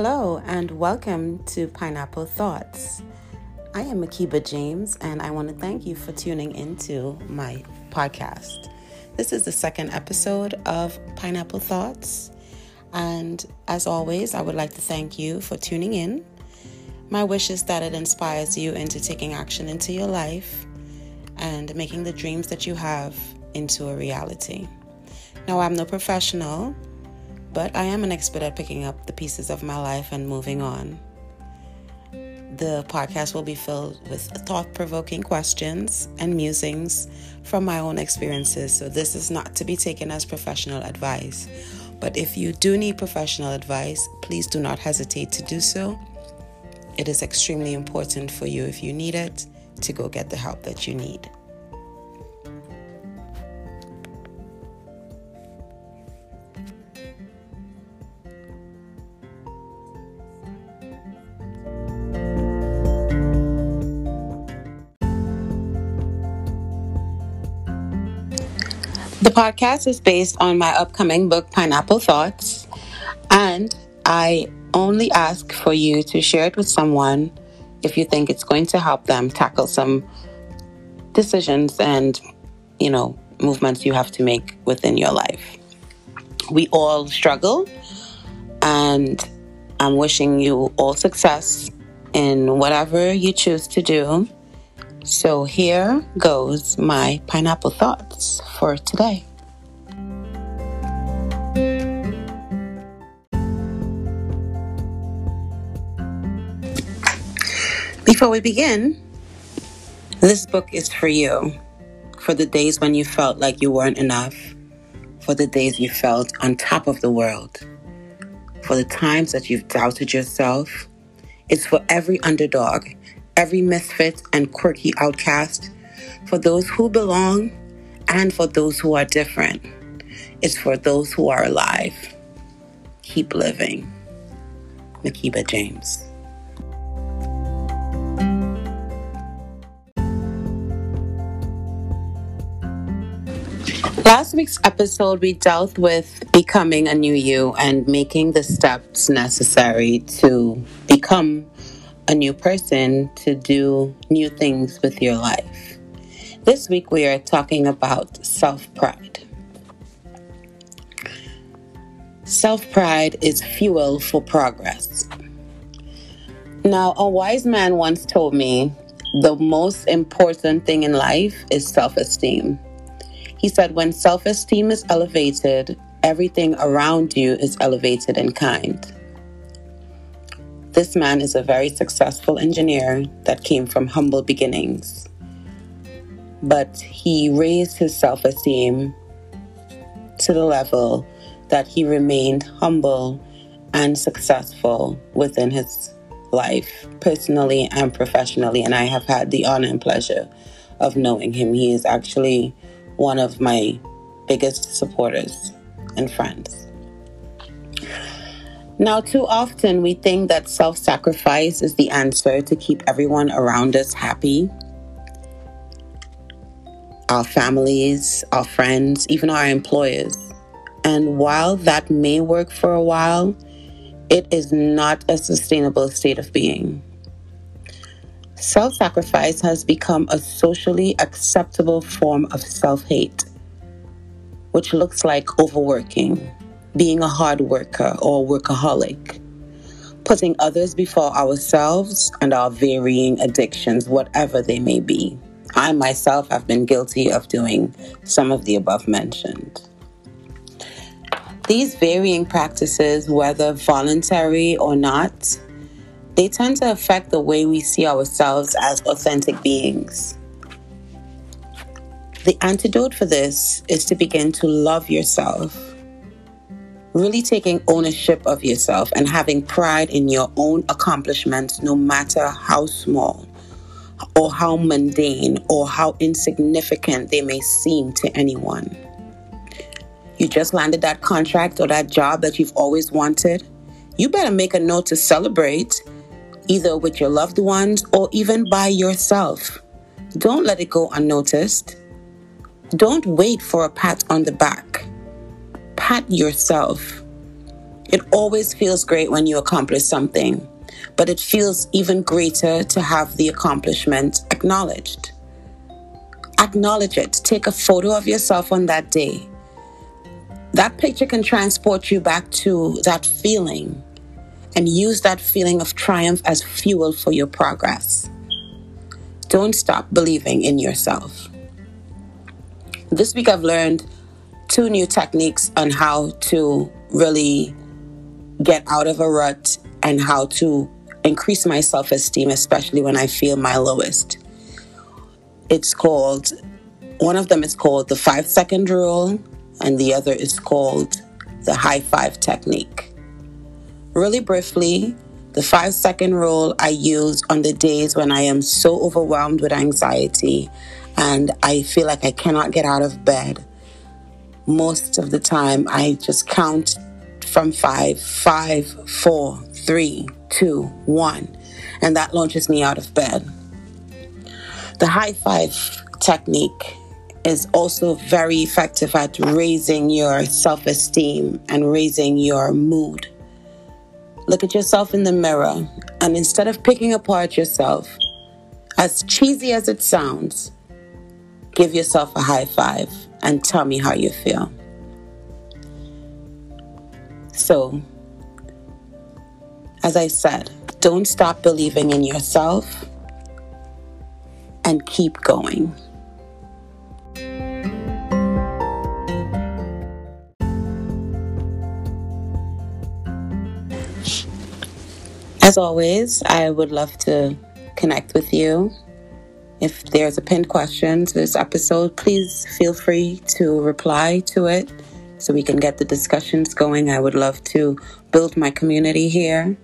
Hello, and welcome to Pineapple Thoughts. I am Makiba James, and I want to thank you for tuning into my podcast. This is the second episode of Pineapple Thoughts, and as always, I would like to thank you for tuning in. My wish is that it inspires you into taking action into your life and making the dreams that you have into a reality. Now, I'm no professional, but I am an expert at picking up the pieces of my life and moving on. The podcast will be filled with thought provoking questions and musings from my own experiences, so this is not to be taken as professional advice. But if you do need professional advice, please do not hesitate to do so. It is extremely important for you if you need it to go get the help that you need. The podcast is based on my upcoming book, Pineapple Thoughts, and I only ask for you to share it with someone if you think it's going to help them tackle some decisions and, you know, movements you have to make within your life. We all struggle, and I'm wishing you all success in whatever you choose to do. So here goes my pineapple thoughts for today. Before we begin, this book is for you. For the days when you felt like you weren't enough, for the days you felt on top of the world, for the times that you've doubted yourself. It's for every underdog every misfit and quirky outcast, for those who belong and for those who are different. It's for those who are alive. Keep living. Makiba James. Last week's episode, we dealt with becoming a new you and making the steps necessary to become a new person to do new things with your life. This week we are talking about self pride. Self pride is fuel for progress. Now, a wise man once told me the most important thing in life is self esteem. He said, when self esteem is elevated, everything around you is elevated and kind. This man is a very successful engineer that came from humble beginnings. But he raised his self esteem to the level that he remained humble and successful within his life, personally and professionally. And I have had the honor and pleasure of knowing him. He is actually one of my biggest supporters and friends. Now, too often we think that self sacrifice is the answer to keep everyone around us happy our families, our friends, even our employers. And while that may work for a while, it is not a sustainable state of being. Self sacrifice has become a socially acceptable form of self hate, which looks like overworking being a hard worker or workaholic, putting others before ourselves and our varying addictions, whatever they may be. I myself have been guilty of doing some of the above mentioned. These varying practices, whether voluntary or not, they tend to affect the way we see ourselves as authentic beings. The antidote for this is to begin to love yourself really taking ownership of yourself and having pride in your own accomplishments, no matter how small or how mundane or how insignificant they may seem to anyone. You just landed that contract or that job that you've always wanted. You better make a note to celebrate, either with your loved ones or even by yourself. Don't let it go unnoticed. Don't wait for a pat on the back pat yourself It always feels great when you accomplish something, but it feels even greater to have the accomplishment acknowledged. Acknowledge it. Take a photo of yourself on that day. That picture can transport you back to that feeling and use that feeling of triumph as fuel for your progress. Don't stop believing in yourself. This week, I've learned two new techniques on how to really get out of a rut and how to increase my self esteem, especially when I feel my lowest. It's called, one of them is called the five second rule, and the other is called the high five technique. Really briefly, the five second rule I use on the days when I am so overwhelmed with anxiety and I feel like I cannot get out of bed. Most of the time, I just count from five, five, four, three, two, one, and that launches me out of bed. The high five technique is also very effective at raising your self esteem and raising your mood. Look at yourself in the mirror, and instead of picking apart yourself, as cheesy as it sounds, give yourself a high five and tell me how you feel. So, as I said, don't stop believing in yourself and keep going. As always, I would love to connect with you. If there's a pinned question to this episode, please feel free to reply to it so we can get the discussions going. I would love to build my community here.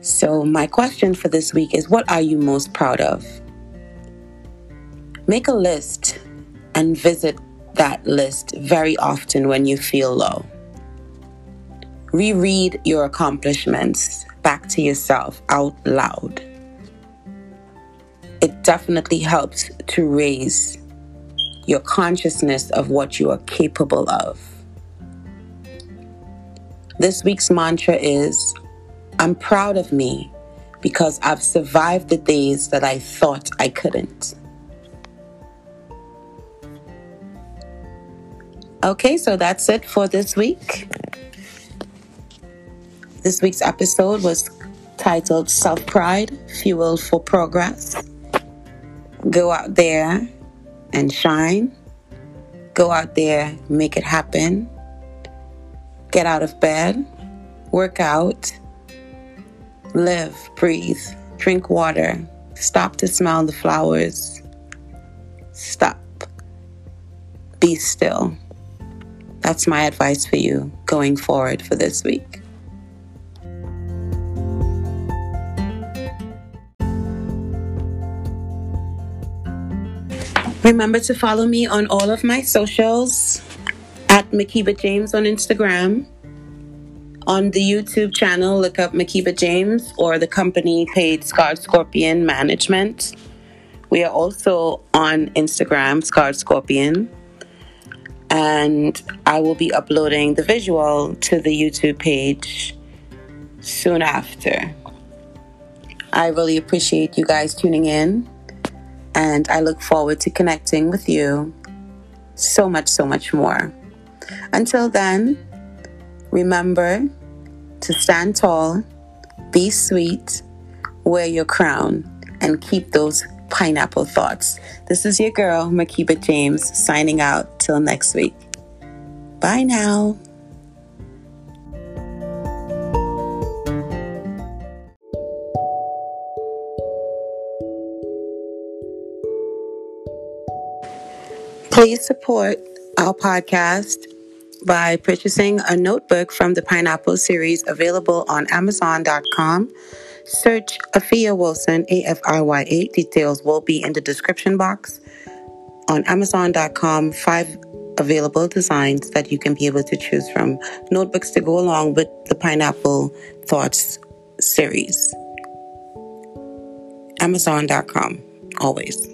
So, my question for this week is What are you most proud of? Make a list and visit that list very often when you feel low. Reread your accomplishments back to yourself out loud. It definitely helps to raise your consciousness of what you are capable of. This week's mantra is I'm proud of me because I've survived the days that I thought I couldn't. Okay, so that's it for this week. This week's episode was titled Self Pride Fuel for Progress. Go out there and shine. Go out there, make it happen. Get out of bed, work out, live, breathe, drink water, stop to smell the flowers, stop, be still. That's my advice for you going forward for this week. Remember to follow me on all of my socials at Makiba James on Instagram. On the YouTube channel, look up Makiba James or the company page Scarred Scorpion Management. We are also on Instagram, Scarred Scorpion. And I will be uploading the visual to the YouTube page soon after. I really appreciate you guys tuning in and I look forward to connecting with you so much, so much more. Until then, remember to stand tall, be sweet, wear your crown, and keep those pineapple thoughts. This is your girl, Makiba James, signing out till next week. Bye now. Please support our podcast by purchasing a notebook from the Pineapple series available on Amazon.com. Search Afiya Wilson, A F I Y A. Details will be in the description box. On Amazon.com, five available designs that you can be able to choose from. Notebooks to go along with the Pineapple Thoughts series. Amazon.com, always.